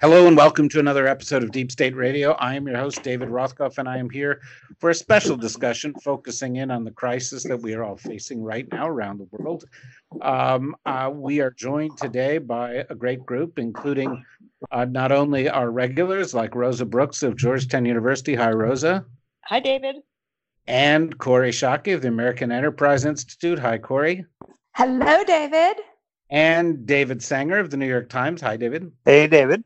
Hello and welcome to another episode of Deep State Radio. I am your host, David Rothkopf, and I am here for a special discussion focusing in on the crisis that we are all facing right now around the world. Um, uh, we are joined today by a great group, including uh, not only our regulars like Rosa Brooks of Georgetown University. Hi, Rosa. Hi, David. And Kori Schake of the American Enterprise Institute. Hi, Kori. Hello, David. And David Sanger of the New York Times. Hi, David. Hey, David.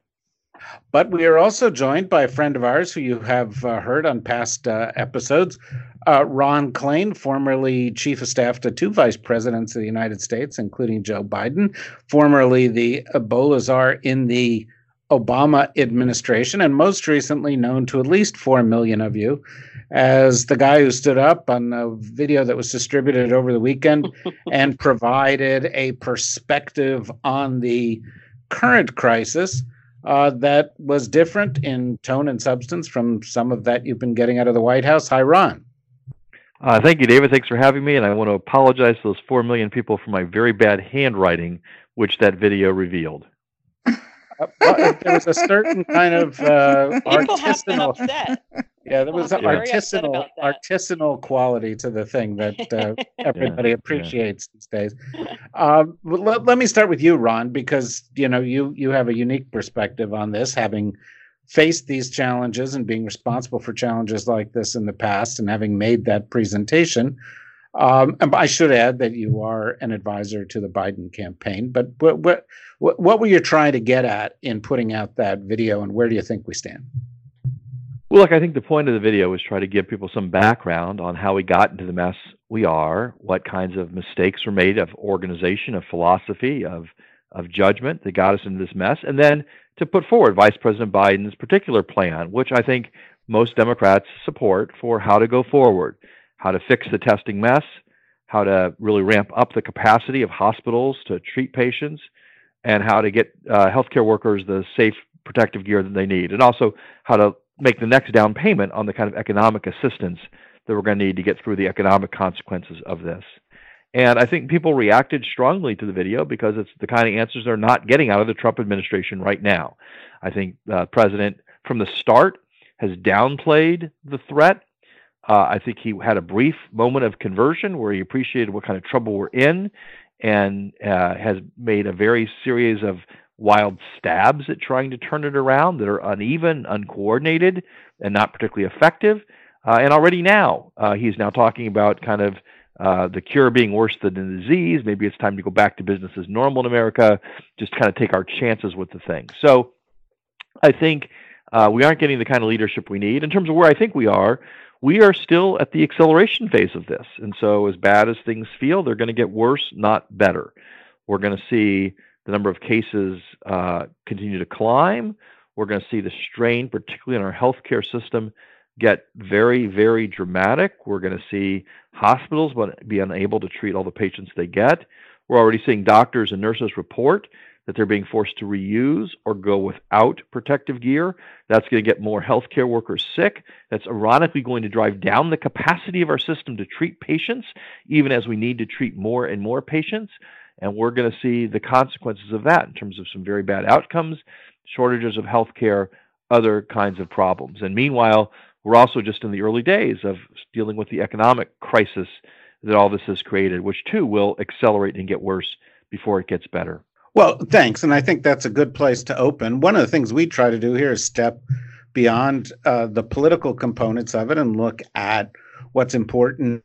But we are also joined by a friend of ours who you have uh, heard on past uh, episodes, uh, Ron Klain, formerly chief of staff to two vice presidents of the United States, including Joe Biden, formerly the Ebola czar in the Obama administration, and most recently known to at least 4 million of you as the guy who stood up on a video that was distributed over the weekend and provided a perspective on the current crisis uh, that was different in tone and substance from some of that you've been getting out of the White House. Hi, Ron. Uh, thank you, David. Thanks for having me. And I want to apologize to those 4 million people for my very bad handwriting, which that video revealed. There was a certain kind of uh, People have been artisanal, yeah, there was an artisanal, artisanal quality to the thing that uh, everybody yeah. appreciates these days. Um, let, let me start with you, Ron, because you know you you have a unique perspective on this, having faced these challenges and being responsible for challenges like this in the past, and having made that presentation. Um, and I should add that you are an advisor to the Biden campaign. But what what what, were you trying to get at in putting out that video, and where do you think we stand? Well, look, I think the point of the video was try to give people some background on how we got into the mess we are, what kinds of mistakes were made of organization, of philosophy, of of judgment that got us into this mess, and then to put forward Vice President Biden's particular plan, which I think most Democrats support for how to go forward, how to fix the testing mess, how to really ramp up the capacity of hospitals to treat patients, and how to get uh, healthcare workers the safe protective gear that they need, and also how to make the next down payment on the kind of economic assistance that we're going to need to get through the economic consequences of this. And I think people reacted strongly to the video because it's the kind of answers they're not getting out of the Trump administration right now. I think uh, President, from the start, has downplayed the threat. Uh, I think he had a brief moment of conversion where he appreciated what kind of trouble we're in and uh, has made a very series of wild stabs at trying to turn it around that are uneven, uncoordinated, and not particularly effective. Uh, and already now, uh, he's now talking about kind of uh, the cure being worse than the disease. Maybe it's time to go back to business as normal in America, just kind of take our chances with the thing. So I think uh, we aren't getting the kind of leadership we need. In terms of where I think we are, we are still at the acceleration phase of this. And so, as bad as things feel, they're going to get worse, not better. We're going to see the number of cases uh, continue to climb. We're going to see the strain, particularly in our healthcare system, get very, very dramatic. We're going to see hospitals be unable to treat all the patients they get. We're already seeing doctors and nurses report that they're being forced to reuse or go without protective gear. That's going to get more healthcare workers sick. That's ironically going to drive down the capacity of our system to treat patients, even as we need to treat more and more patients. And we're going to see the consequences of that in terms of some very bad outcomes, shortages of healthcare, other kinds of problems. And meanwhile, we're also just in the early days of dealing with the economic crisis that all this has created, which too will accelerate and get worse before it gets better. Well, thanks. And I think that's a good place to open. One of the things we try to do here is step beyond uh, the political components of it and look at what's important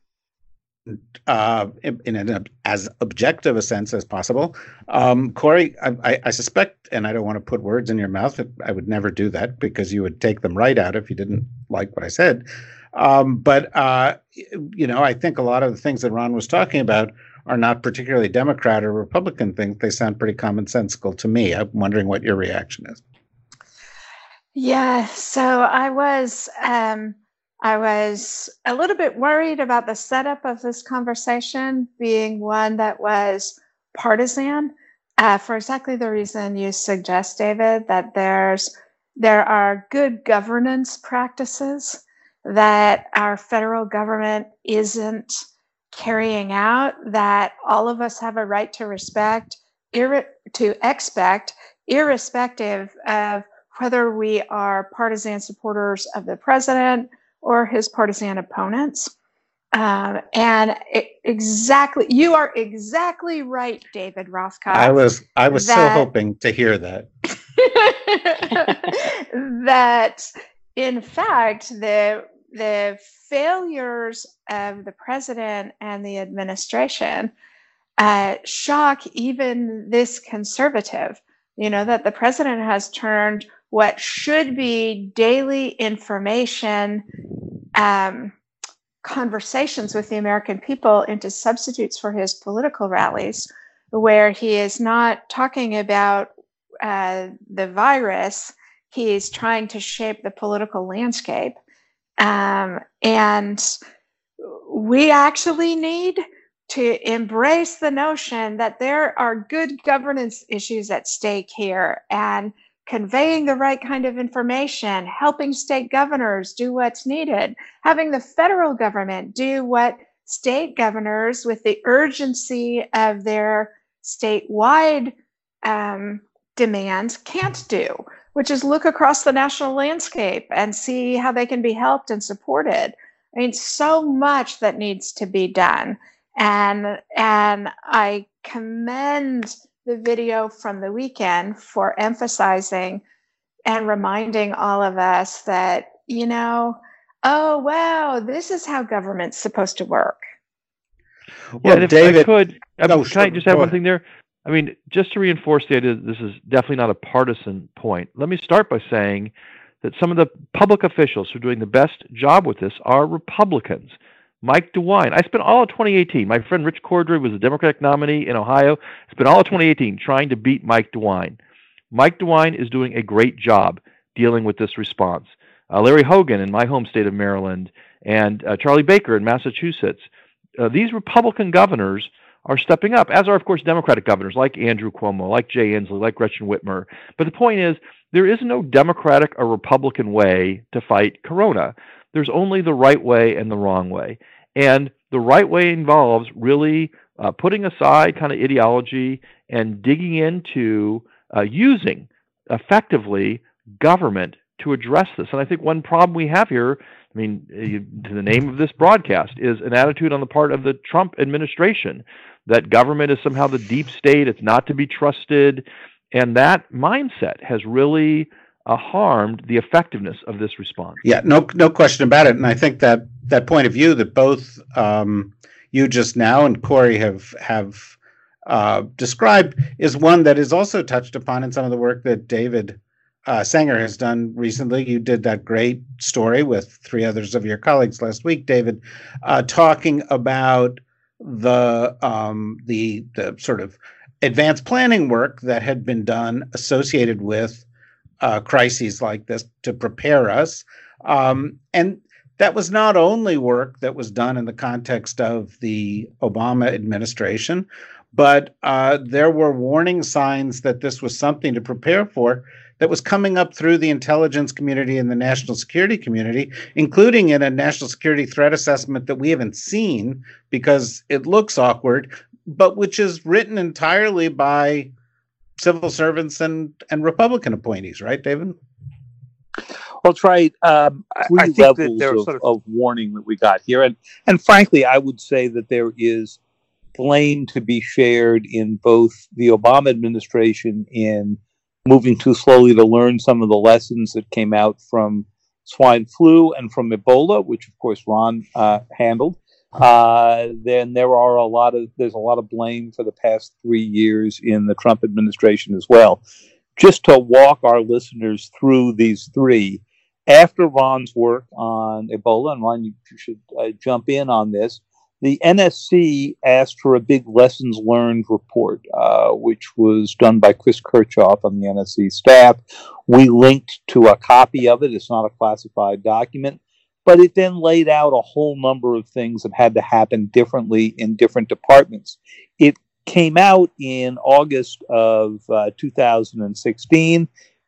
uh, in, as objective a sense as possible. Um, Kori, I, I, suspect, and I don't want to put words in your mouth. I would never do that because you would take them right out if you didn't like what I said. Um, but uh, you know, I think a lot of the things that Ron was talking about are not particularly Democrat or Republican things. They sound pretty commonsensical to me. I'm wondering what your reaction is. Yeah, so I was um, I was a little bit worried about the setup of this conversation being one that was partisan uh, for exactly the reason you suggest, David, that there's there are good governance practices that our federal government isn't carrying out that all of us have a right to respect, ir- to expect, irrespective of whether we are partisan supporters of the president or his partisan opponents. Um, and it, exactly, you are exactly right, David Rothkopf. I was, I was that, so hoping to hear that. that, in fact, the the failures of the president and the administration uh, shock even this conservative. You know that the president has turned what should be daily information um, conversations with the American people into substitutes for his political rallies, where he is not talking about uh, the virus, he's trying to shape the political landscape. Um, and we actually need to embrace the notion that there are good governance issues at stake here. And conveying the right kind of information, helping state governors do what's needed, having the federal government do what state governors, with the urgency of their statewide um, demands, can't do, which is look across the national landscape and see how they can be helped and supported. I mean, so much that needs to be done. And and I commend the video from the weekend for emphasizing and reminding all of us that, you know, oh, wow, this is how government's supposed to work. Well, yeah, if David, I could, I no, can I just add one thing there? I mean, just to reinforce the idea that this is definitely not a partisan point, let me start by saying that some of the public officials who are doing the best job with this are Republicans. Mike DeWine. I spent all of 2018. My friend Rich Cordray was a Democratic nominee in Ohio. Spent all of 2018 trying to beat Mike DeWine. Mike DeWine is doing a great job dealing with this response. Uh, Larry Hogan in my home state of Maryland and uh, Charlie Baker in Massachusetts. Uh, these Republican governors are stepping up, as are, of course, Democratic governors like Andrew Cuomo, like Jay Inslee, like Gretchen Whitmer. But the point is, there is no Democratic or Republican way to fight corona. There's only the right way and the wrong way. And the right way involves really uh, putting aside kind of ideology and digging into uh, using effectively government to address this. And I think one problem we have here, I mean, to the name of this broadcast, is an attitude on the part of the Trump administration that government is somehow the deep state, it's not to be trusted. And that mindset has really uh, harmed the effectiveness of this response. Yeah, no, no question about it. And I think that that point of view that both um, you just now and Kori have have uh, described is one that is also touched upon in some of the work that David uh, Sanger has done recently. You did that great story with three others of your colleagues last week, David, uh, talking about the um, the the sort of advanced planning work that had been done associated with uh, crises like this to prepare us. Um, and that was not only work that was done in the context of the Obama administration, but uh, there were warning signs that this was something to prepare for that was coming up through the intelligence community and the national security community, including in a national security threat assessment that we haven't seen because it looks awkward, but which is written entirely by civil servants and and Republican appointees, right, David? Well, that's right. Um, Three I think levels that there of, sort of... of warning that we got here, and and frankly, I would say that there is blame to be shared in both the Obama administration in moving too slowly to learn some of the lessons that came out from swine flu and from Ebola, which of course Ron uh, handled, uh, then there are a lot of there's a lot of blame for the past three years in the Trump administration as well. Just to walk our listeners through these three, after Ron's work on Ebola, and Ron, you should uh, jump in on this. The NSC asked for a big lessons learned report, uh, which was done by Chris Kirchhoff on the NSC staff. We linked to a copy of it. It's not a classified document but it then laid out a whole number of things that had to happen differently in different departments. It came out in August of uh, 2016,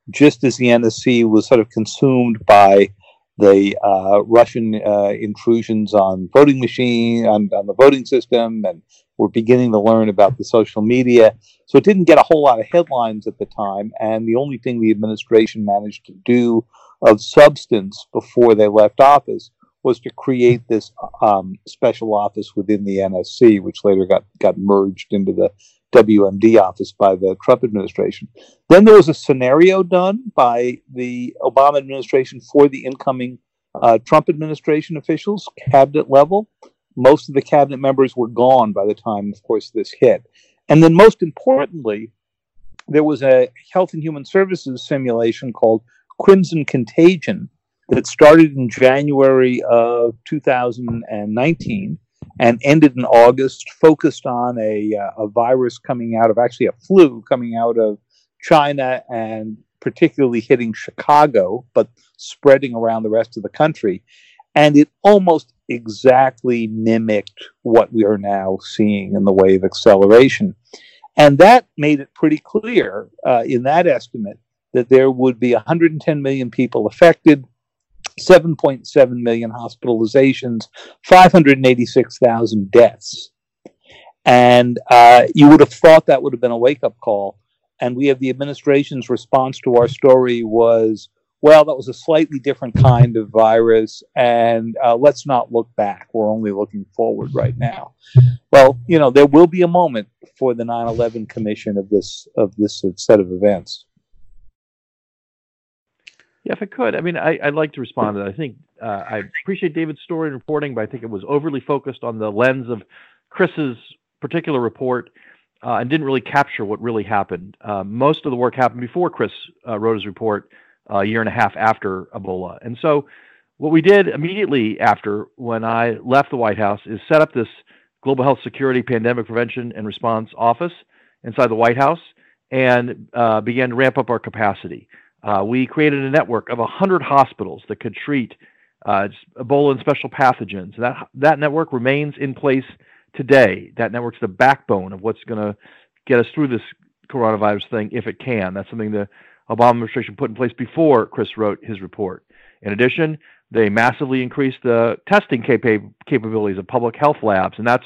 just as the NSC was sort of consumed by the uh, Russian uh, intrusions on voting machine on, on the voting system, and we're beginning to learn about the social media. So it didn't get a whole lot of headlines at the time, and the only thing the administration managed to do of substance before they left office was to create this um, special office within the NSC, which later got, got merged into the WMD office by the Trump administration. Then there was a scenario done by the Obama administration for the incoming uh, Trump administration officials, cabinet level. Most of the cabinet members were gone by the time, of course, this hit. And then, most importantly, there was a Health and Human Services simulation called Crimson Contagion that started in January of 2019 and ended in August, focused on a, uh, a virus coming out of actually a flu coming out of China and particularly hitting Chicago, but spreading around the rest of the country. And it almost exactly mimicked what we are now seeing in the way of acceleration. And that made it pretty clear uh, in that estimate that there would be 110 million people affected, 7.7 million hospitalizations, 586,000 deaths. And uh, you would have thought that would have been a wake up call. And we have the administration's response to our story was, well, that was a slightly different kind of virus, and uh, let's not look back. We're only looking forward right now. Well, you know, there will be a moment for the 9/11 Commission of this of this set of events. Yeah, if I could, I mean, I, would like to respond to that. I think uh, I appreciate David's story and reporting, but I think it was overly focused on the lens of Chris's particular report uh, and didn't really capture what really happened. Uh, most of the work happened before Chris uh, wrote his report uh, a year and a half after Ebola. And so, what we did immediately after when I left the White House is set up this Global Health Security Pandemic Prevention and Response Office inside the White House and uh, began to ramp up our capacity. Uh, we created a network of 100 hospitals that could treat uh, Ebola and special pathogens. That, that network remains in place today. That network's the backbone of what's going to get us through this coronavirus thing if it can. That's something the Obama administration put in place before Chris wrote his report. In addition, they massively increased the testing capa- capabilities of public health labs, and that's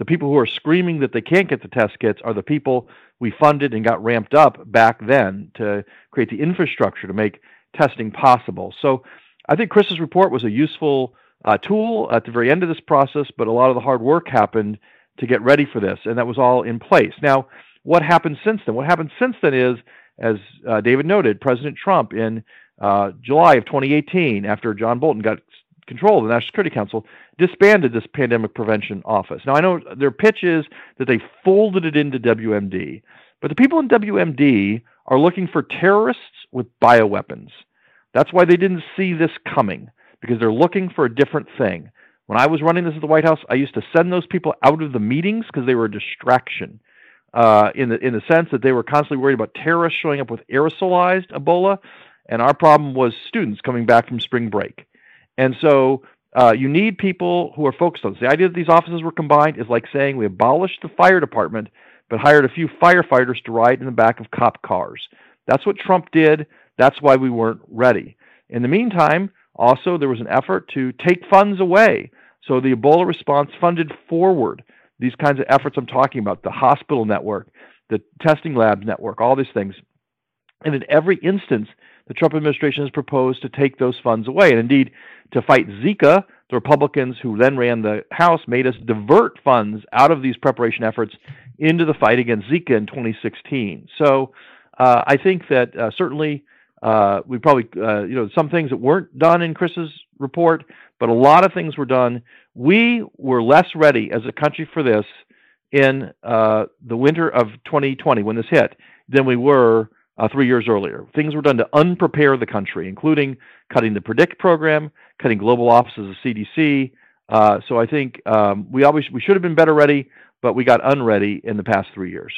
the people who are screaming that they can't get the test kits are the people we funded and got ramped up back then to create the infrastructure to make testing possible. So I think Chris's report was a useful uh, tool at the very end of this process, but a lot of the hard work happened to get ready for this, and that was all in place. Now, what happened since then? What happened since then is, as uh, David noted, President Trump in uh, July of 2018, after John Bolton got control of the National Security Council, disbanded this pandemic prevention office. Now, I know their pitch is that they folded it into WMD, but the people in WMD are looking for terrorists with bioweapons. That's why they didn't see this coming, because they're looking for a different thing. When I was running this at the White House, I used to send those people out of the meetings because they were a distraction. Uh, in the in the sense that they were constantly worried about terrorists showing up with aerosolized Ebola, and our problem was students coming back from spring break. And so uh, you need people who are focused on this. The idea that these offices were combined is like saying we abolished the fire department, but hired a few firefighters to ride in the back of cop cars. That's what Trump did. That's why we weren't ready. In the meantime, also, there was an effort to take funds away. So the Ebola response funded forward these kinds of efforts I'm talking about the hospital network, the testing labs network, all these things. And in every instance, the Trump administration has proposed to take those funds away. And indeed, to fight Zika, the Republicans who then ran the House made us divert funds out of these preparation efforts into the fight against Zika in 2016. So uh, I think that uh, certainly uh, we probably, uh, you know, some things that weren't done in Chris's report, but a lot of things were done we were less ready as a country for this in uh, the winter of 2020 when this hit than we were uh, three years earlier. Things were done to unprepare the country, including cutting the PREDICT program, cutting global offices of CDC. Uh, so I think um, we always we should have been better ready, but we got unready in the past three years.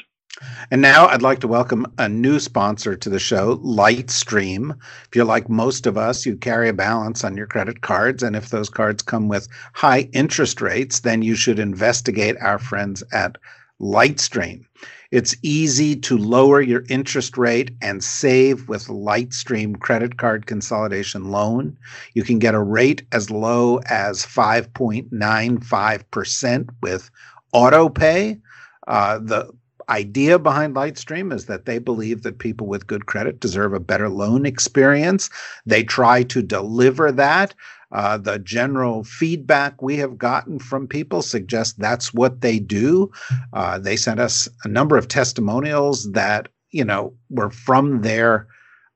And now I'd like to welcome a new sponsor to the show, Lightstream. If you're like most of us, you carry a balance on your credit cards. And if those cards come with high interest rates, then you should investigate our friends at Lightstream. It's easy to lower your interest rate and save with Lightstream credit card consolidation loan. You can get a rate as low as 5.95% with AutoPay. Uh, the idea behind Lightstream is that they believe that people with good credit deserve a better loan experience. They try to deliver that. Uh, the general feedback we have gotten from people suggests that's what they do. Uh, they sent us a number of testimonials that you know were from their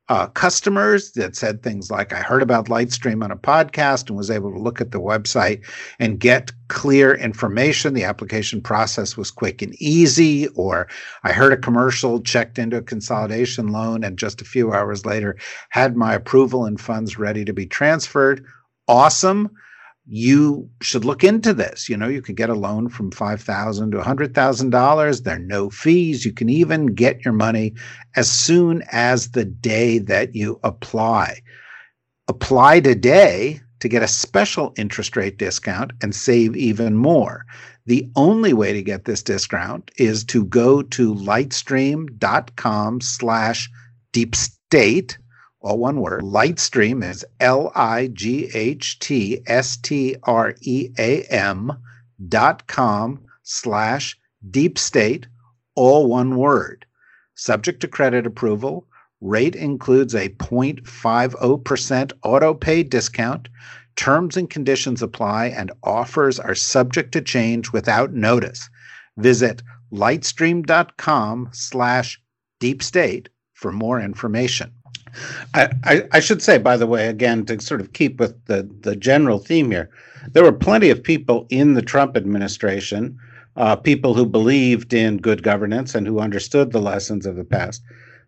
uh, customers that said things like, I heard about Lightstream on a podcast and was able to look at the website and get clear information. The application process was quick and easy. Or I heard a commercial, checked into a consolidation loan, and just a few hours later had my approval and funds ready to be transferred. Awesome you should look into this. You know, you could get a loan from five thousand to a hundred thousand dollars. There are no fees. You can even get your money as soon as the day that you apply. Apply today to get a special interest rate discount and save even more. The only way to get this discount is to go to lightstream.com slash deep state all one word. Lightstream is L I G H T S T R E A M dot com slash deep state, all one word. Subject to credit approval. Rate includes a 0.50% auto pay discount. Terms and conditions apply, and offers are subject to change without notice. Visit lightstream.com slash deep state for more information. I, I, should say, by the way, again, to sort of keep with the, the general theme here, there were plenty of people in the Trump administration, uh, people who believed in good governance and who understood the lessons of the past,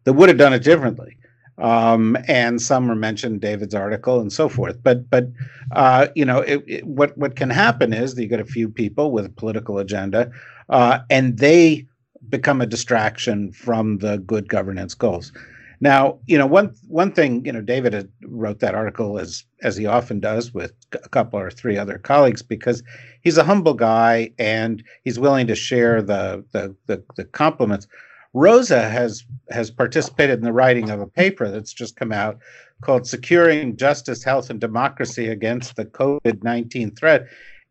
that would have done it differently. Um, and some were mentioned David's article and so forth. But but uh, you know it, it, what what can happen is that you get a few people with a political agenda, uh, and they become a distraction from the good governance goals. Now, you know, one one thing, you know, David wrote that article as as he often does with a couple or three other colleagues because he's a humble guy and he's willing to share the the the, the compliments. Rosa has has participated in the writing of a paper that's just come out called "Securing Justice, Health, and Democracy Against the COVID nineteen Threat,"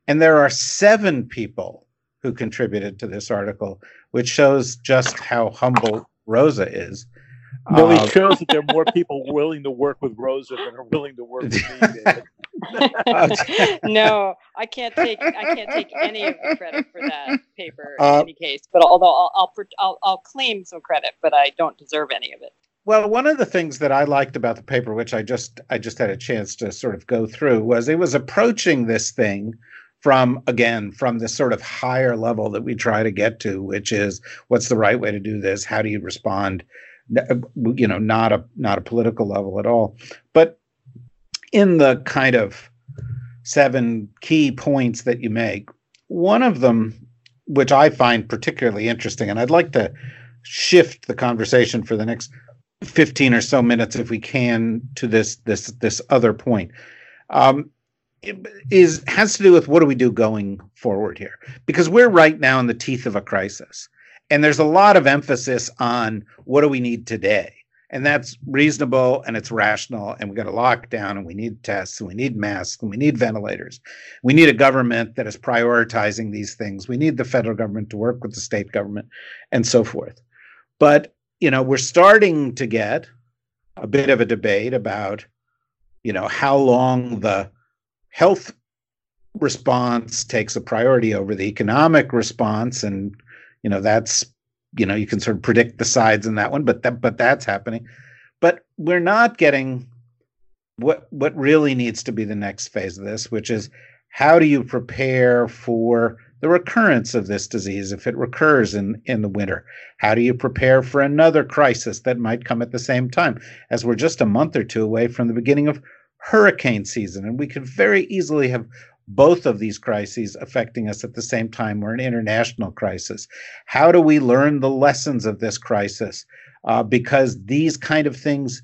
and there are seven people who contributed to this article, which shows just how humble Rosa is. Well, it um, shows that there are more people willing to work with Rosa than are willing to work with me. no, I can't take I can't take any of the credit for that paper in uh, any case. But although I'll, I'll I'll I'll claim some credit, but I don't deserve any of it. Well, one of the things that I liked about the paper, which I just I just had a chance to sort of go through, was it was approaching this thing from again from this sort of higher level that we try to get to, which is what's the right way to do this? How do you respond? You know, not a not a political level at all. But in the kind of seven key points that you make, one of them, which I find particularly interesting, and I'd like to shift the conversation for the next 15 or so minutes if we can to this this this other point um, is has to do with what do we do going forward here because we're right now in the teeth of a crisis and there's a lot of emphasis on what do we need today? And that's reasonable and it's rational and we got a lockdown and we need tests and we need masks and we need ventilators. We need a government that is prioritizing these things. We need the federal government to work with the state government and so forth. But you know we're starting to get a bit of a debate about you know how long the health response takes a priority over the economic response and you know that's you know you can sort of predict the sides in that one but that but that's happening but we're not getting what what really needs to be the next phase of this which is How do you prepare for the recurrence of this disease if it recurs in, in the winter? How do you prepare for another crisis that might come at the same time? As we're just a month or two away from the beginning of hurricane season, and we could very easily have both of these crises affecting us at the same time. We're an international crisis. How do we learn the lessons of this crisis? Uh, because these kind of things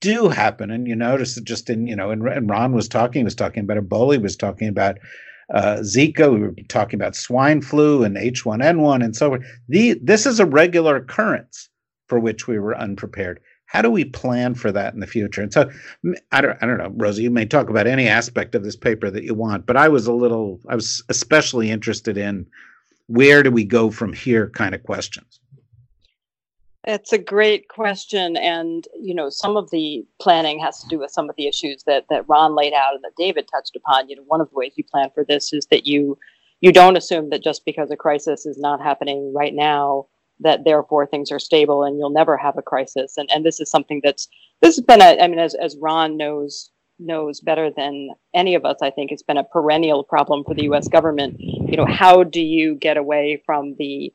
do happen, and you notice it just in you know, and, and Ron was talking, was talking about Ebola, was talking about uh, Zika, we were talking about swine flu and H1N1 and so forth. The, this is a regular occurrence for which we were unprepared how do we plan for that in the future? And so I don't, I don't know, Rosie, you may talk about any aspect of this paper that you want, but I was a little, I was especially interested in where do we go from here kind of questions. It's a great question, and you know, some of the planning has to do with some of the issues that that Ron laid out and that David touched upon. You know, one of the ways you plan for this is that you you don't assume that just because a crisis is not happening right now, that therefore things are stable and you'll never have a crisis. And and this is something that's this has been a I mean as as Ron knows knows better than any of us, I think it's been a perennial problem for the US government. You know, how do you get away from the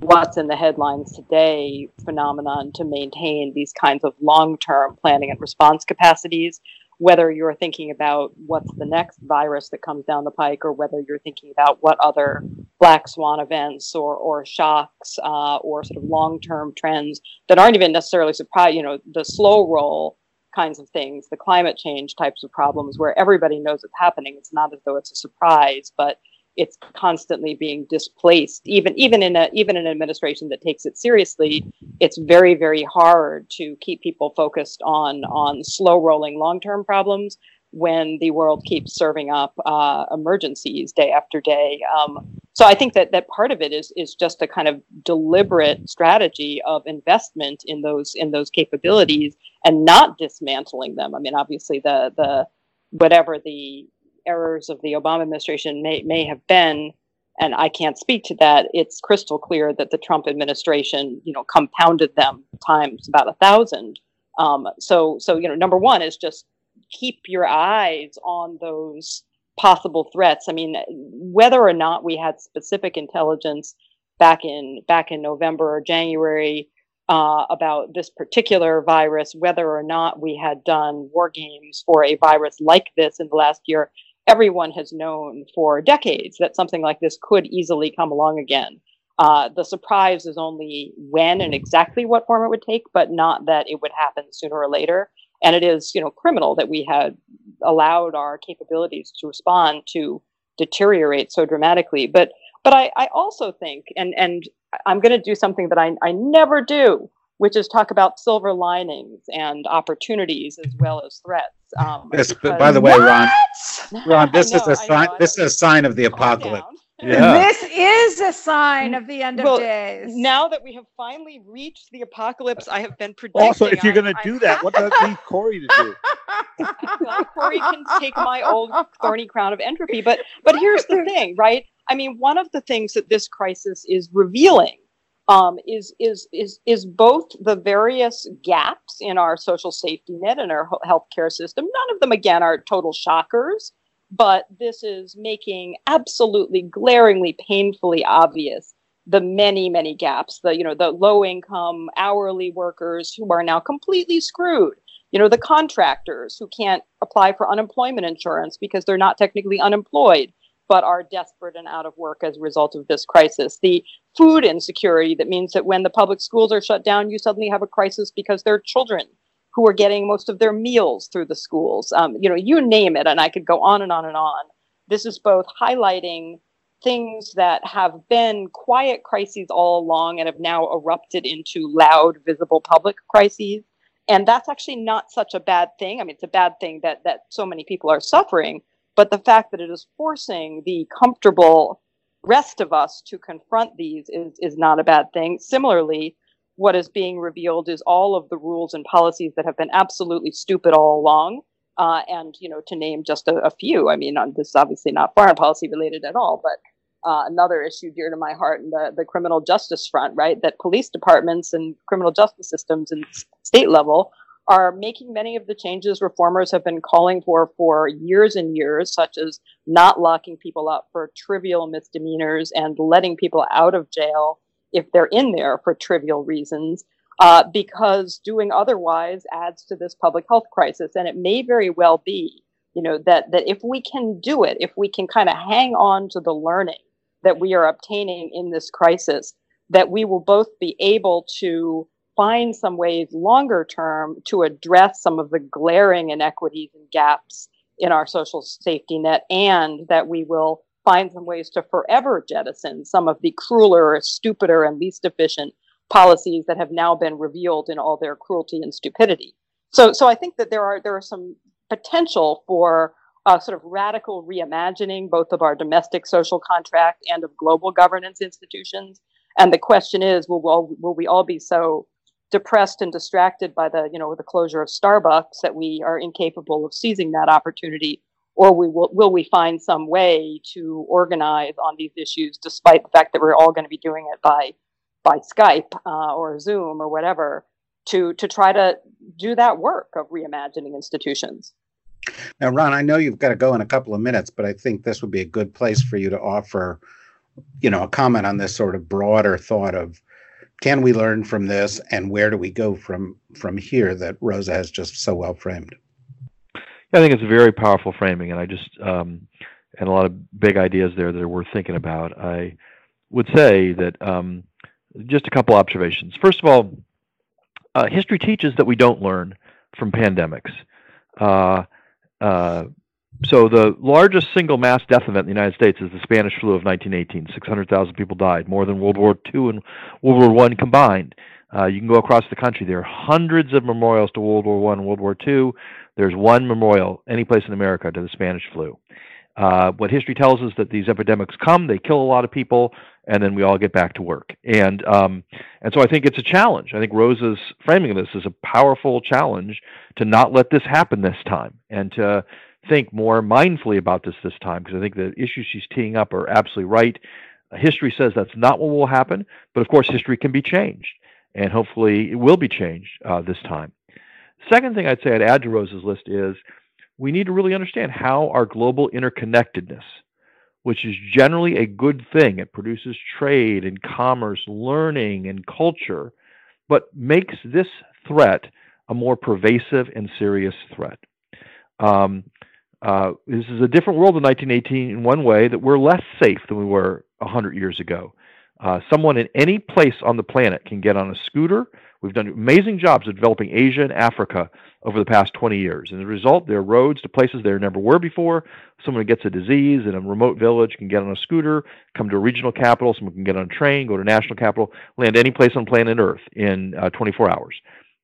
what's in the headlines today phenomenon to maintain these kinds of long-term planning and response capacities whether you're thinking about what's the next virus that comes down the pike or whether you're thinking about what other black swan events or, or shocks uh, or sort of long-term trends that aren't even necessarily surprise you know the slow roll kinds of things the climate change types of problems where everybody knows it's happening. It's not as though it's a surprise but it's constantly being displaced. Even even in a even an administration that takes it seriously, it's very very hard to keep people focused on on slow rolling long term problems when the world keeps serving up uh, emergencies day after day. Um, so I think that that part of it is is just a kind of deliberate strategy of investment in those in those capabilities and not dismantling them. I mean, obviously the the whatever the errors of the Obama administration may, may have been, and I can't speak to that, it's crystal clear that the Trump administration, you know, compounded them times about a thousand. Um, so, so you know, number one is just keep your eyes on those possible threats. I mean, whether or not we had specific intelligence back in back in November or January uh, about this particular virus, whether or not we had done war games for a virus like this in the last year, everyone has known for decades that something like this could easily come along again. Uh, the surprise is only when and exactly what form it would take, but not that it would happen sooner or later. And it is, you know, criminal that we had allowed our capabilities to respond to deteriorate so dramatically. But but I, I also think, and and I'm going to do something that I, I never do, which is talk about silver linings and opportunities as well as threats. Um, yes, but by the way, Ron, Ron, this know, is a sign. This is a sign of the apocalypse. Yeah. This is a sign of the end well, of days. Now that we have finally reached the apocalypse, I have been predicting. Also, if you're going to do that, what does that leave Kori to do? well, Kori can take my old thorny crown of entropy, but but here's the thing, right? I mean, one of the things that this crisis is revealing um, is is is is both the various gaps in our social safety net and our healthcare system. None of them, again, are total shockers, but this is making absolutely glaringly, painfully obvious the many many gaps. The you know the low income hourly workers who are now completely screwed. You know the contractors who can't apply for unemployment insurance because they're not technically unemployed but are desperate and out of work as a result of this crisis. The food insecurity that means that when the public schools are shut down, you suddenly have a crisis because there are children who are getting most of their meals through the schools. Um, you know, you name it, and I could go on and on and on. This is both highlighting things that have been quiet crises all along and have now erupted into loud, visible public crises. And that's actually not such a bad thing. I mean, it's a bad thing that that so many people are suffering, but the fact that it is forcing the comfortable rest of us to confront these is, is not a bad thing. Similarly, what is being revealed is all of the rules and policies that have been absolutely stupid all along. Uh, and, you know, to name just a, a few, I mean, this is obviously not foreign policy related at all, but uh, another issue dear to my heart in the, the criminal justice front, right? That police departments and criminal justice systems and state level are making many of the changes reformers have been calling for for years and years, such as not locking people up for trivial misdemeanors and letting people out of jail if they're in there for trivial reasons, uh, because doing otherwise adds to this public health crisis. And it may very well be, you know, that that if we can do it, if we can kind of hang on to the learning that we are obtaining in this crisis, that we will both be able to find some ways longer term to address some of the glaring inequities and gaps in our social safety net, and that we will find some ways to forever jettison some of the crueler, stupider, and least efficient policies that have now been revealed in all their cruelty and stupidity. So, so I think that there are there are some potential for a sort of radical reimagining both of our domestic social contract and of global governance institutions. And the question is, will, will, will we all be so depressed and distracted by the you know the closure of Starbucks that we are incapable of seizing that opportunity, or we will, will we find some way to organize on these issues, despite the fact that we're all going to be doing it by by Skype uh, or Zoom or whatever, to to try to do that work of reimagining institutions. Now, Ron, I know you've got to go in a couple of minutes, but I think this would be a good place for you to offer, you know, a comment on this sort of broader thought of can we learn from this and where do we go from from here that rosa has just so well framed? Yeah, i think it's a very powerful framing and i just um, and a lot of big ideas there that are worth thinking about. I would say that um, just a couple observations. First of all uh, history teaches that we don't learn from pandemics. Uh, uh, so the largest single mass death event in the United States is the Spanish flu of 1918. 600,000 people died, more than World War II and World War I combined. Uh, you can go across the country. There are hundreds of memorials to World War I and World War II. There's one memorial any place in America to the Spanish flu. Uh, what history tells us is that these epidemics come, they kill a lot of people, and then we all get back to work. And um, and so I think it's a challenge. I think Rosa's framing of this is a powerful challenge to not let this happen this time, and to think more mindfully about this this time because I think the issues she's teeing up are absolutely right. History says that's not what will happen, but of course, history can be changed, and hopefully, it will be changed uh, this time. Second thing I'd say I'd add to Rose's list is we need to really understand how our global interconnectedness, which is generally a good thing, it produces trade and commerce, learning and culture, but makes this threat a more pervasive and serious threat. Um, uh, this is a different world in 1918 in one way that we're less safe than we were 100 years ago. Uh, someone in any place on the planet can get on a scooter. We've done amazing jobs of developing Asia and Africa over the past 20 years. And as a result, there are roads to places there never were before. Someone who gets a disease in a remote village can get on a scooter, come to a regional capital. Someone can get on a train, go to a national capital, land any place on planet Earth in uh, 24 hours.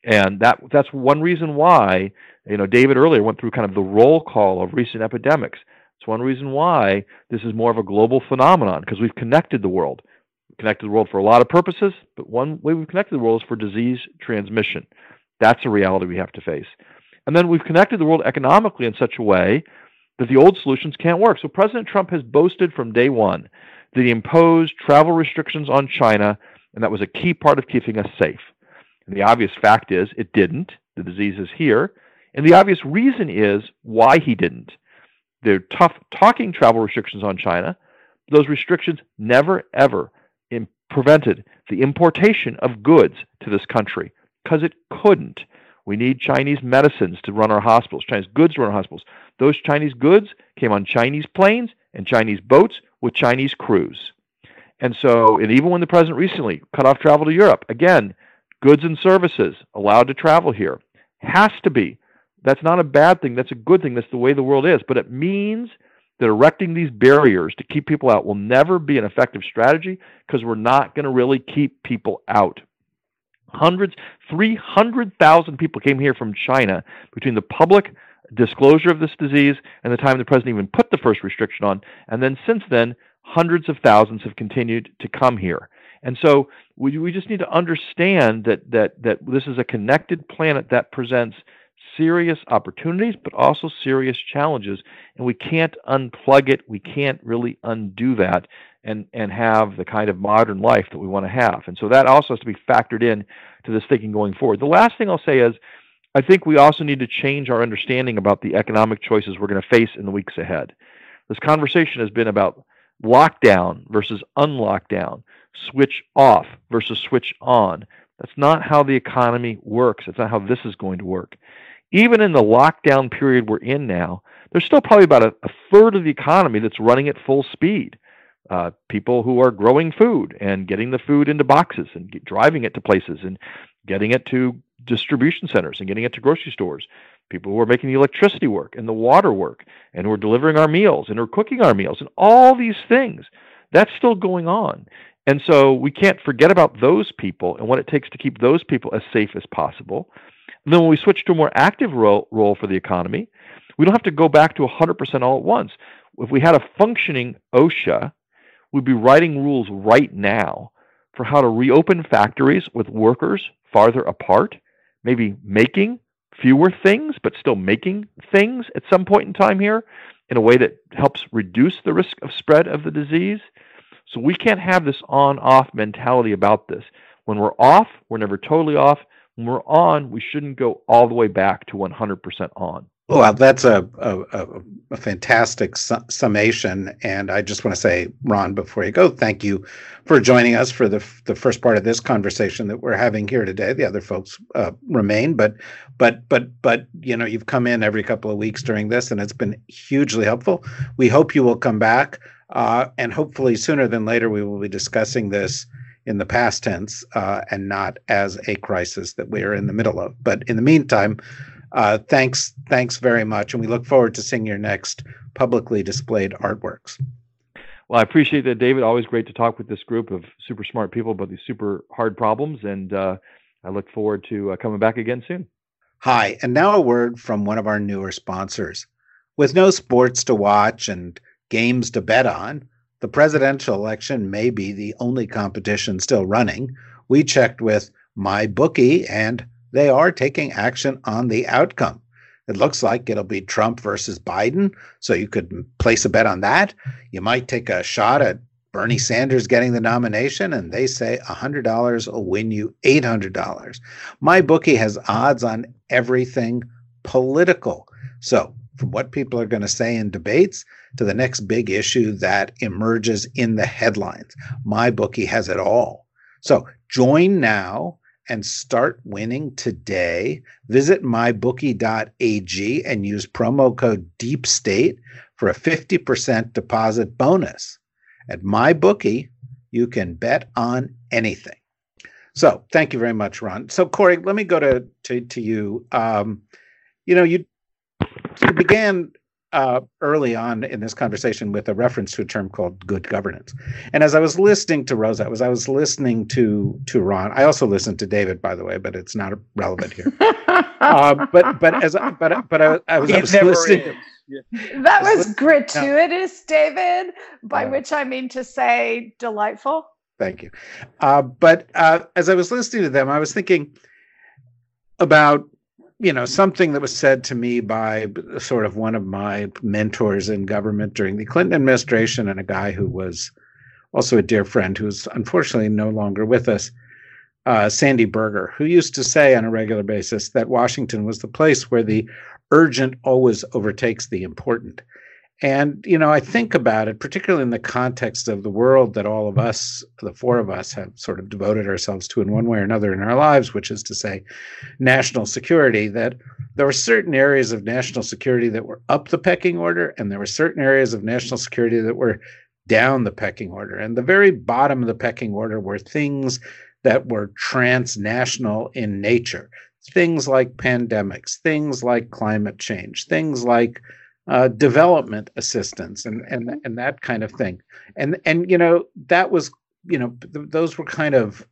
And that that's one reason why you know, David earlier went through kind of the roll call of recent epidemics. It's one reason why this is more of a global phenomenon because we've connected the world. We've connected the world for a lot of purposes, but one way we've connected the world is for disease transmission. That's a reality we have to face. And then we've connected the world economically in such a way that the old solutions can't work. So President Trump has boasted from day one that he imposed travel restrictions on China, and that was a key part of keeping us safe. And the obvious fact is it didn't. The disease is here. And the obvious reason is why he didn't. They're tough talking travel restrictions on China. Those restrictions never, ever prevented the importation of goods to this country because it couldn't. We need Chinese medicines to run our hospitals, Chinese goods to run our hospitals. Those Chinese goods came on Chinese planes and Chinese boats with Chinese crews. And so, and even when the president recently cut off travel to Europe, again, goods and services allowed to travel here has to be that's not a bad thing. That's a good thing. That's the way the world is. But it means that erecting these barriers to keep people out will never be an effective strategy because we're not going to really keep people out. Hundreds, 300,000 people came here from China between the public disclosure of this disease and the time the president even put the first restriction on. And then since then, hundreds of thousands have continued to come here. And so we, we just need to understand that, that, that this is a connected planet that presents serious opportunities, but also serious challenges. And we can't unplug it. We can't really undo that and, and have the kind of modern life that we want to have. And so that also has to be factored in to this thinking going forward. The last thing I'll say is I think we also need to change our understanding about the economic choices we're going to face in the weeks ahead. This conversation has been about lockdown versus unlockdown, switch off versus switch on. That's not how the economy works. That's not how this is going to work. Even in the lockdown period we're in now, there's still probably about a, a third of the economy that's running at full speed. Uh, people who are growing food and getting the food into boxes and driving it to places and getting it to distribution centers and getting it to grocery stores. People who are making the electricity work and the water work and who are delivering our meals and who are cooking our meals and all these things. That's still going on. And so we can't forget about those people and what it takes to keep those people as safe as possible. And then when we switch to a more active role, role for the economy, we don't have to go back to 100% all at once. If we had a functioning OSHA, we'd be writing rules right now for how to reopen factories with workers farther apart, maybe making fewer things, but still making things at some point in time here in a way that helps reduce the risk of spread of the disease. So we can't have this on off mentality about this. When we're off, we're never totally off. When we're on, we shouldn't go all the way back to 100% on. Well, that's a, a, a fantastic su- summation. And I just want to say, Ron, before you go, thank you for joining us for the, the first part of this conversation that we're having here today. The other folks uh, remain, but, but, but, but, you know, you've come in every couple of weeks during this and it's been hugely helpful. We hope you will come back. Uh, and hopefully sooner than later, we will be discussing this in the past tense uh, and not as a crisis that we are in the middle of. But in the meantime, uh, thanks, thanks very much, and we look forward to seeing your next publicly displayed artworks. Well, I appreciate that, David. Always great to talk with this group of super smart people about these super hard problems, and uh, I look forward to uh, coming back again soon. Hi, and now a word from one of our newer sponsors. With no sports to watch and games to bet on, the presidential election may be the only competition still running. We checked with MyBookie and they are taking action on the outcome. It looks like it'll be Trump versus Biden. So you could place a bet on that. You might take a shot at Bernie Sanders getting the nomination, and they say $100 will win you $800. My bookie has odds on everything political. So, from what people are going to say in debates to the next big issue that emerges in the headlines, my bookie has it all. So, join now and start winning today. Visit mybookie.ag and use promo code DEEPSTATE for a 50% deposit bonus. At MyBookie, you can bet on anything. So, thank you very much, Ron. So, Kori, let me go to to, to you. Um, you know, you, you began uh, early on in this conversation with a reference to a term called good governance. And as I was listening to Rosa, as I was listening to to Ron, I also listened to David, by the way, but it's not relevant here. uh, but but as I, but but I, I was, I was listening. That was gratuitous, David, by uh, which I mean to say delightful. Thank you. Uh, but uh, as I was listening to them, I was thinking about you know something that was said to me by sort of one of my mentors in government during the Clinton administration and a guy who was also a dear friend who's unfortunately no longer with us uh, Sandy Berger, who used to say on a regular basis that Washington was the place where the urgent always overtakes the important. And, you know, I think about it, particularly in the context of the world that all of us, the four of us, have sort of devoted ourselves to in one way or another in our lives, which is to say, national security, that there were certain areas of national security that were up the pecking order, and there were certain areas of national security that were down the pecking order. And the very bottom of the pecking order were things that were transnational in nature, things like pandemics, things like climate change, things like uh, development assistance and and mm-hmm. and that kind of thing. And and you know that was you know th- those were kind of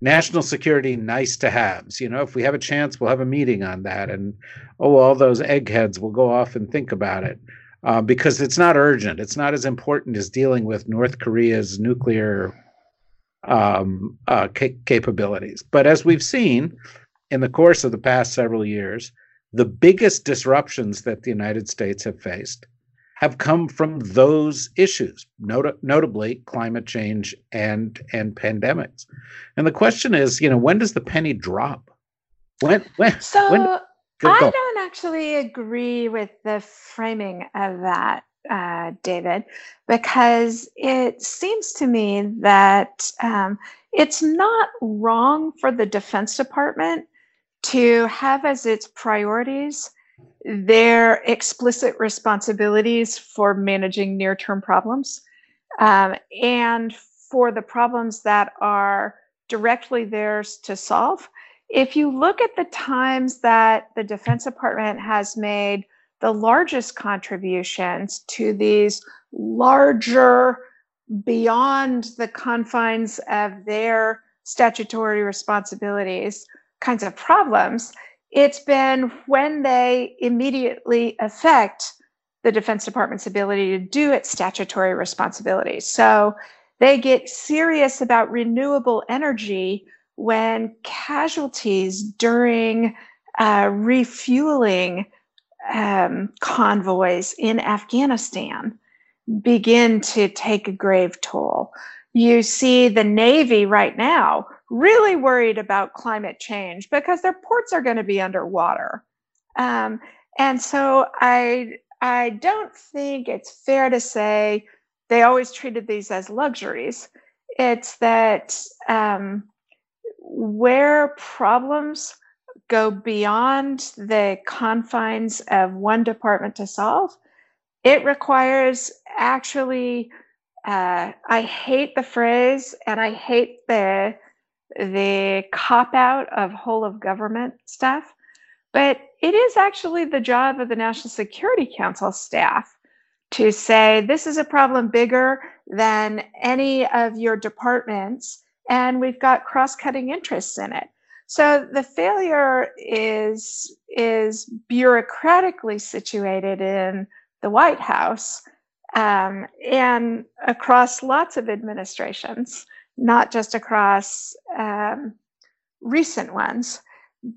national security nice to haves. You know, if we have a chance, we'll have a meeting on that, and oh, all those eggheads will go off and think about it. Uh, because it's not urgent. It's not as important as dealing with North Korea's nuclear um, uh, ca- capabilities. But as we've seen in the course of the past several years, the biggest disruptions that the United States have faced have come from those issues, not- notably climate change and and pandemics. And the question is, you know, when does the penny drop? When when so, when I don't actually agree with the framing of that, uh, David, because it seems to me that um, it's not wrong for the Defense Department to have as its priorities their explicit responsibilities for managing near term problems um, and for the problems that are directly theirs to solve. If you look at the times that the Defense Department has made the largest contributions to these larger, beyond the confines of their statutory responsibilities kinds of problems, it's been when they immediately affect the Defense Department's ability to do its statutory responsibilities. So they get serious about renewable energy when casualties during uh, refueling um, convoys in Afghanistan begin to take a grave toll. You see the Navy right now really worried about climate change because their ports are going to be underwater. Um, and so I I don't think it's fair to say they always treated these as luxuries. It's that um, where problems go beyond the confines of one department to solve, it requires actually. Uh, I hate the phrase and I hate the the cop out of whole of government stuff, but it is actually the job of the National Security Council staff to say this is a problem bigger than any of your departments, and we've got cross cutting interests in it. So the failure is, is bureaucratically situated in the White House um, and across lots of administrations not just across um, recent ones.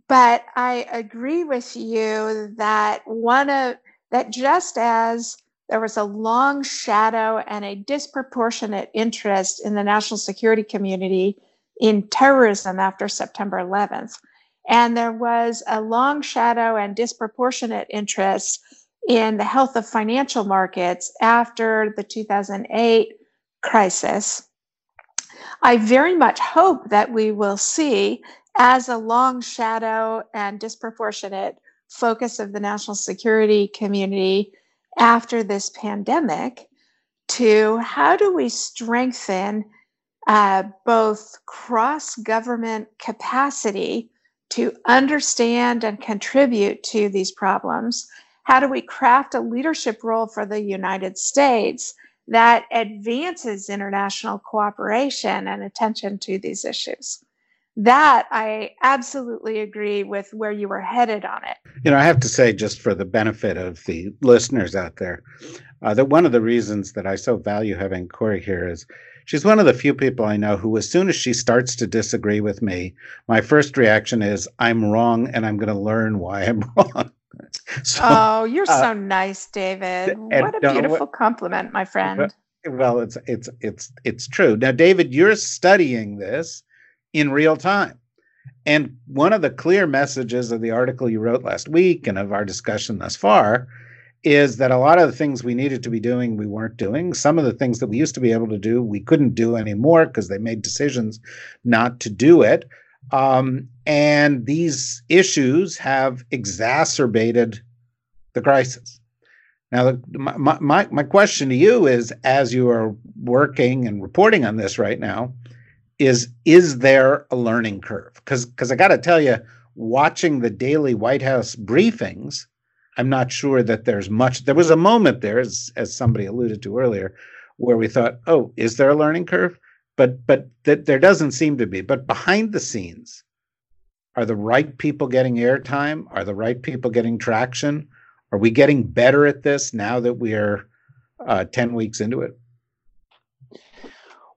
But I agree with you that one of that just as there was a long shadow and a disproportionate interest in the national security community in terrorism after September 11th. And there was a long shadow and disproportionate interest in the health of financial markets after the 2008 crisis. I very much hope that we will see, as a long shadow and disproportionate focus of the national security community after this pandemic, to how do we strengthen uh, both cross government capacity to understand and contribute to these problems? How do we craft a leadership role for the United States that advances international cooperation and attention to these issues. That I absolutely agree with where you were headed on it. You know, I have to say, just for the benefit of the listeners out there, uh, that one of the reasons that I so value having Kori here is she's one of the few people I know who, as soon as she starts to disagree with me, my first reaction is, I'm wrong and I'm going to learn why I'm wrong. So, oh, you're uh, so nice, David. What a beautiful what, compliment, my friend. Well, it's it's it's it's true. Now, David, you're studying this in real time. And one of the clear messages of the article you wrote last week and of our discussion thus far is that a lot of the things we needed to be doing, we weren't doing. Some of the things that we used to be able to do, we couldn't do anymore because they made decisions not to do it. Um, and these issues have exacerbated the crisis. Now, the, my, my, my question to you is as you are working and reporting on this right now, is is there a learning curve? Because I got to tell you, watching the daily White House briefings, I'm not sure that there's much. There was a moment there, as as somebody alluded to earlier, where we thought, oh, is there a learning curve? But but th- there doesn't seem to be. But behind the scenes, are the right people getting airtime? Are the right people getting traction? Are we getting better at this now that we are uh, 10 weeks into it?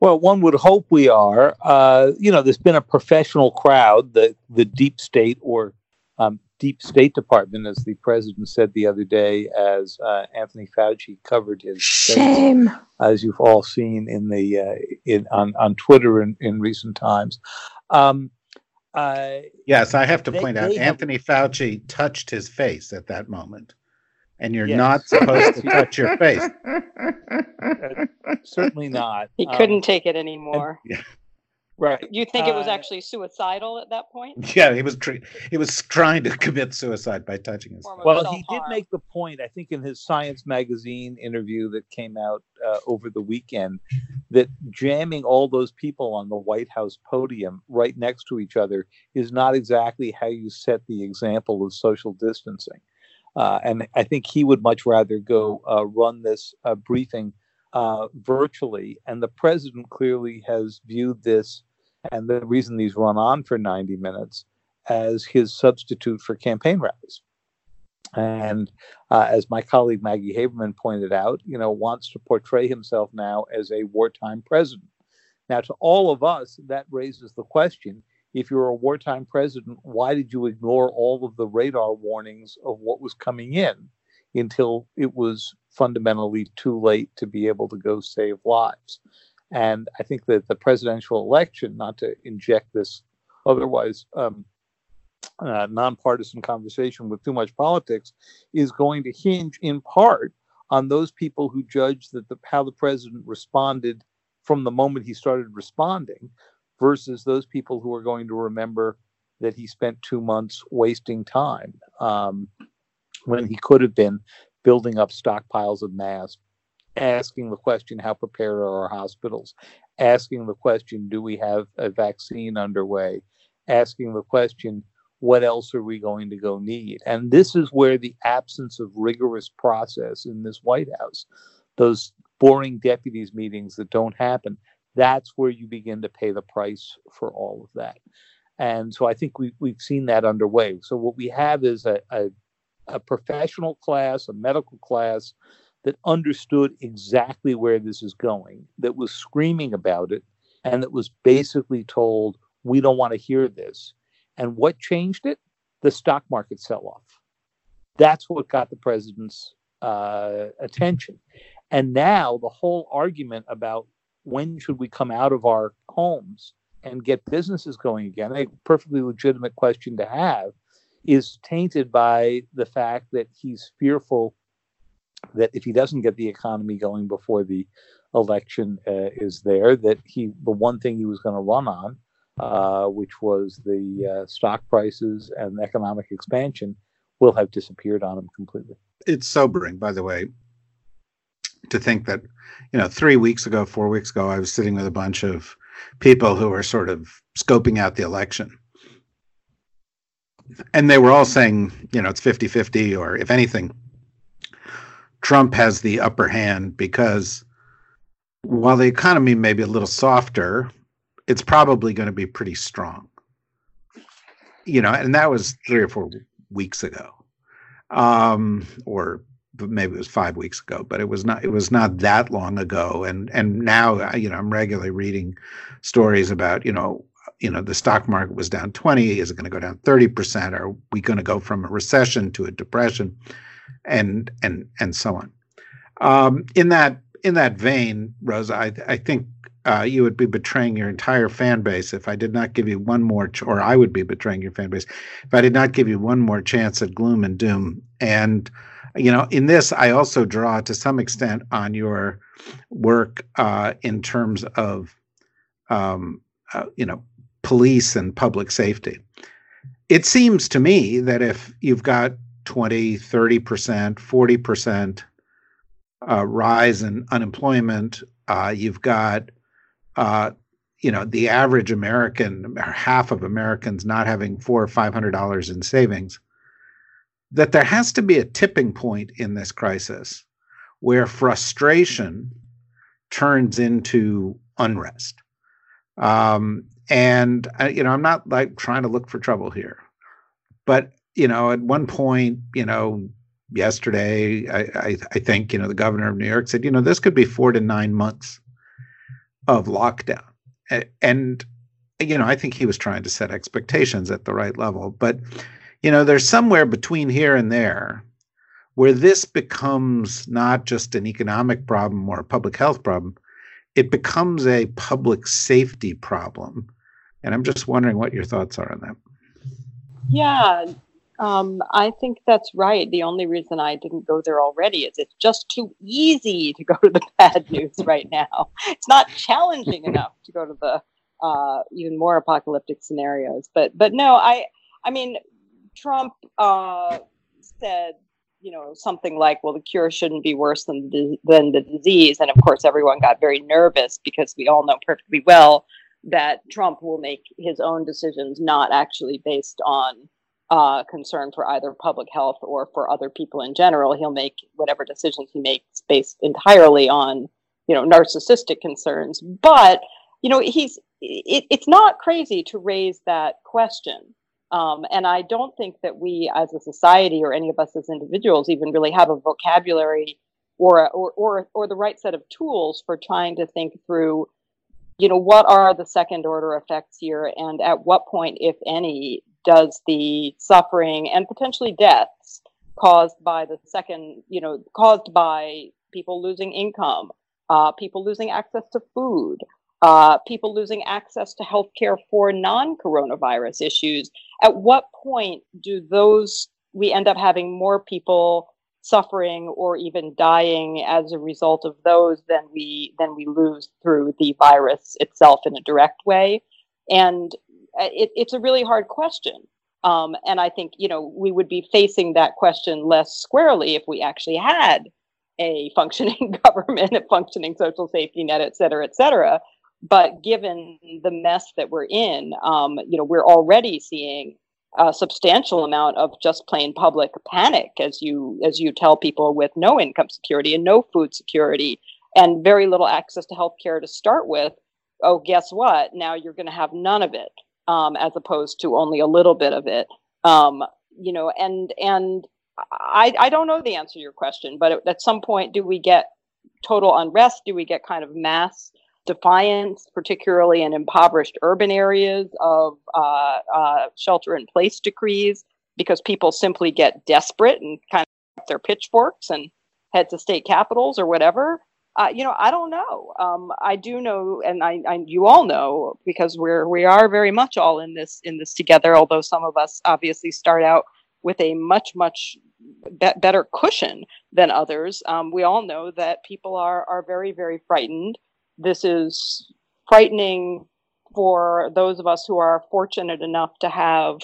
Well, one would hope we are. Uh, you know, there's been a professional crowd, the, the deep state or um, deep state department, as the president said the other day, as uh, Anthony Fauci covered his shame, states, as you've all seen in the uh, in on on Twitter in, in recent times. Um, uh, yes, I have to they, point out Anthony have... Fauci touched his face at that moment, and you're yes. not supposed to touch your face. Uh, certainly not. He couldn't um, take it anymore. Yeah. Right. You think uh, it was uh, actually suicidal at that point? Yeah, he was tr- he was trying to commit suicide by touching his. Well, he did make the point, I think, in his Science magazine interview that came out uh, over the weekend, that jamming all those people on the White House podium right next to each other is not exactly how you set the example of social distancing. Uh, and I think he would much rather go uh, run this uh, briefing virtually. And the president clearly has viewed this and the reason these run on for 90 minutes as his substitute for campaign rallies. And uh, as my colleague Maggie Haberman pointed out, you know, wants to portray himself now as a wartime president. Now, to all of us, that raises the question if you're a wartime president, why did you ignore all of the radar warnings of what was coming in until it was fundamentally too late to be able to go save lives? And I think that the presidential election, not to inject this otherwise um, uh, nonpartisan conversation with too much politics, is going to hinge in part on those people who judge that the, how the president responded from the moment he started responding versus those people who are going to remember that he spent two months wasting time um, when he could have been building up stockpiles of masks, asking the question, how prepared are our hospitals? Asking the question, do we have a vaccine underway? Asking the question, what else are we going to go need? And this is where the absence of rigorous process in this White House, those boring deputies meetings that don't happen, that's where you begin to pay the price for all of that. And so I think we, we've seen that underway. So what we have is a, a, a professional class, a medical class that understood exactly where this is going, that was screaming about it, and that was basically told, we don't want to hear this. And what changed it? The stock market sell off. That's what got the president's uh, attention. And now the whole argument about when should we come out of our homes and get businesses going again, a perfectly legitimate question to have, is tainted by the fact that he's fearful that if he doesn't get the economy going before the election uh, is there, that he the one thing he was going to run on, uh, which was the uh, stock prices and economic expansion, will have disappeared on him completely. It's sobering, by the way, to think that you know three weeks ago, four weeks ago, I was sitting with a bunch of people who were sort of scoping out the election. And they were all saying, you know, it's 50 50, or if anything, Trump has the upper hand because while the economy may be a little softer, it's probably going to be pretty strong. You know, and that was three or four weeks ago, um, or maybe it was five weeks ago, but it was not. It was not that long ago. And and now, you know, I'm regularly reading stories about you know you know the stock market was down 20 is it going to go down 30% are we going to go from a recession to a depression and and and so on. Um, in that in that vein, Rosa, I, I think uh, you would be betraying your entire fan base if I did not give you one more, ch- or I would be betraying your fan base if I did not give you one more chance at gloom and doom. And you know, in this, I also draw to some extent on your work uh, in terms of, um, uh, you know, police and public safety. It seems to me that if you've got 20, 30%, 40% uh, rise in unemployment. Uh, you've got, uh, you know, the average American, or half of Americans not having four or five hundred dollars in savings. That there has to be a tipping point in this crisis where frustration turns into unrest. Um, and uh, you know, I'm not like trying to look for trouble here, but you know, at one point, you know, yesterday, I, I, I, think, you know, the governor of New York said, you know, this could be four to nine months of lockdown. And, you know, I think he was trying to set expectations at the right level. But, you know, there's somewhere between here and there where this becomes not just an economic problem or a public health problem, it becomes a public safety problem And I'm just wondering what your thoughts are on that. Yeah, um, I think that's right. The only reason I didn't go there already is it's just too easy to go to the bad news right now. It's not challenging enough to go to the uh, even more apocalyptic scenarios. But but no, I I mean, Trump uh, said you know something like, "Well, the cure shouldn't be worse than the, than the disease," and of course, everyone got very nervous because we all know perfectly well that Trump will make his own decisions not actually based on uh, concern for either public health or for other people in general. He'll make whatever decisions he makes based entirely on, you know, narcissistic concerns. But you know, he's it, it's not crazy to raise that question. Um, and I don't think that we, as a society, or any of us as individuals, even really have a vocabulary or or or, or the right set of tools for trying to think through you know what are the second order effects here and at what point if any does the suffering and potentially deaths caused by the second, you know, caused by people losing income, uh, people losing access to food, uh, people losing access to healthcare for non-coronavirus issues. At what point do those we end up having more people suffering or even dying as a result of those than we than we lose through the virus itself in a direct way? And uh, it, it's a really hard question. Um, and I think, you know, we would be facing that question less squarely if we actually had a functioning government, a functioning social safety net, et cetera, et cetera. But given the mess that we're in, um, you know, we're already seeing a substantial amount of just plain public panic as you as you tell people with no income security and no food security and very little access to health care to start with oh guess what now you're going to have none of it um, as opposed to only a little bit of it. Um, you know, and and I I don't know the answer to your question, but at some point, do we get total unrest? Do we get kind of mass defiance, particularly in impoverished urban areas of uh, uh, shelter in place decrees, because people simply get desperate and kind of their pitchforks and head to state capitals or whatever? uh, you know, I don't know. Um, I do know, and I, I, you all know because we're we are very much all in this in this together. Although some of us obviously start out with a much much be- better cushion than others. Um, we all know that people are are very very frightened. This is frightening for those of us who are fortunate enough to have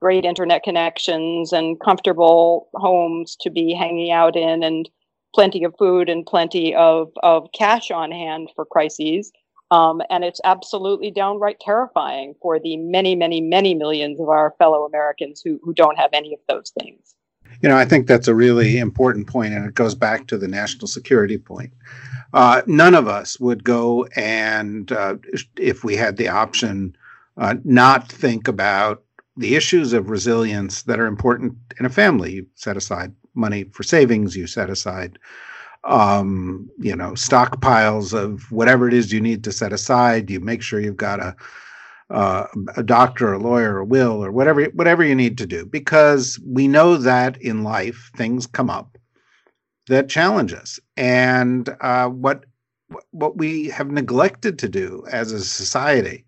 great internet connections and comfortable homes to be hanging out in and plenty of food and plenty of, of cash on hand for crises. Um, and it's absolutely downright terrifying for the many, many, many millions of our fellow Americans who, who don't have any of those things. You know, I think that's a really important point, and it goes back to the national security point. Uh, none of us would go and, uh, if we had the option, uh, not think about the issues of resilience that are important in a family. You set aside money for savings, you set aside um, you know, stockpiles of whatever it is you need to set aside. You make sure you've got a uh, a doctor, a lawyer, a will, or whatever whatever you need to do, because we know that in life things come up that challenge us, and uh, what what we have neglected to do as a society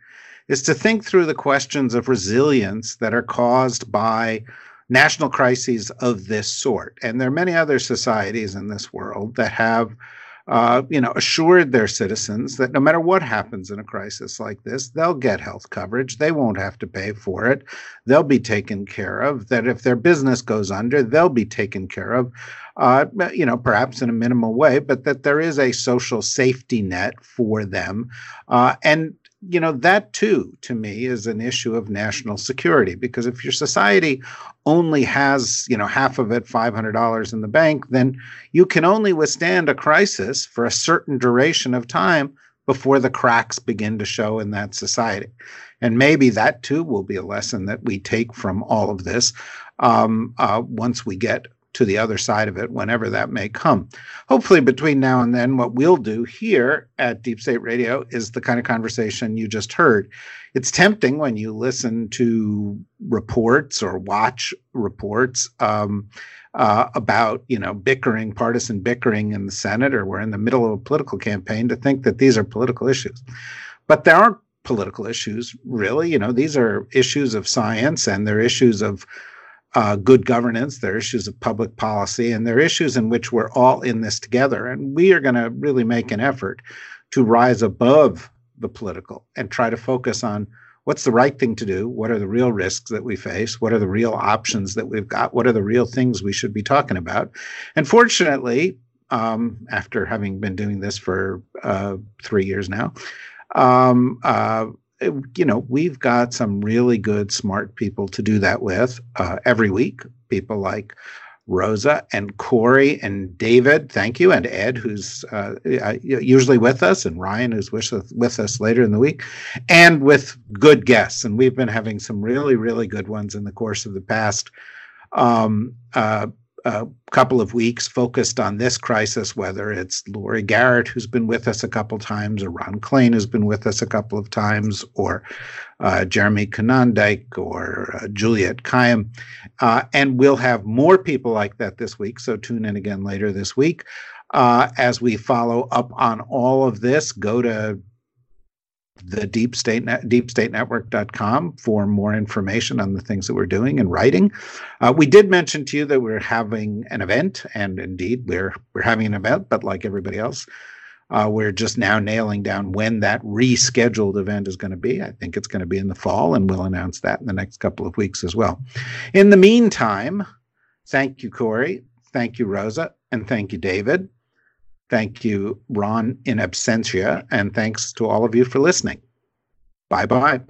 is to think through the questions of resilience that are caused by national crises of this sort. And there are many other societies in this world that have, uh, you know, assured their citizens that no matter what happens in a crisis like this, they'll get health coverage. They won't have to pay for it. They'll be taken care of. That if their business goes under, they'll be taken care of. Uh, you know, perhaps in a minimal way, but that there is a social safety net for them. Uh, and you know, that too, to me, is an issue of national security. Because if your society only has, you know, half of it, $500 in the bank, then you can only withstand a crisis for a certain duration of time before the cracks begin to show in that society. And maybe that too will be a lesson that we take from all of this um, uh, once we get to the other side of it whenever that may come. Hopefully, between now and then, what we'll do here at Deep State Radio is the kind of conversation you just heard. It's tempting when you listen to reports or watch reports um, uh, about, you know, bickering, partisan bickering in the Senate, or we're in the middle of a political campaign to think that these are political issues. But there aren't political issues, really. You know, these are issues of science and they're issues of uh, good governance, they're issues of public policy, and they're issues in which we're all in this together. And we are going to really make an effort to rise above the political and try to focus on what's the right thing to do? What are the real risks that we face? What are the real options that we've got? What are the real things we should be talking about? And fortunately, um, after having been doing this for uh, three years now, um, uh, you know, we've got some really good, smart people to do that with uh, every week. People like Rosa and Kori and David, thank you, and Ed, who's uh, uh usually with us, and Ryan, who's with us, with us later in the week, and with good guests. And we've been having some really, really good ones in the course of the past um, uh, a couple of weeks focused on this crisis, whether it's Laurie Garrett, who's been with us a couple times, or Ron Klain, who's been with us a couple of times, or uh, Jeremy Konyndyk, or uh, Juliette Kayyem. Uh, and we'll have more people like that this week, so tune in again later this week. Uh, as we follow up on all of this, go to the deep state net, deepstatenetwork.com for more information on the things that we're doing and writing. Uh, we did mention to you that we're having an event, and indeed we're we're having an event, but like everybody else, uh, we're just now nailing down when that rescheduled event is going to be. I think it's going to be in the fall, and we'll announce that in the next couple of weeks as well. In the meantime, thank you, Kori. Thank you, Rosa, and thank you, David. Thank you, Ron in absentia, and thanks to all of you for listening. Bye bye.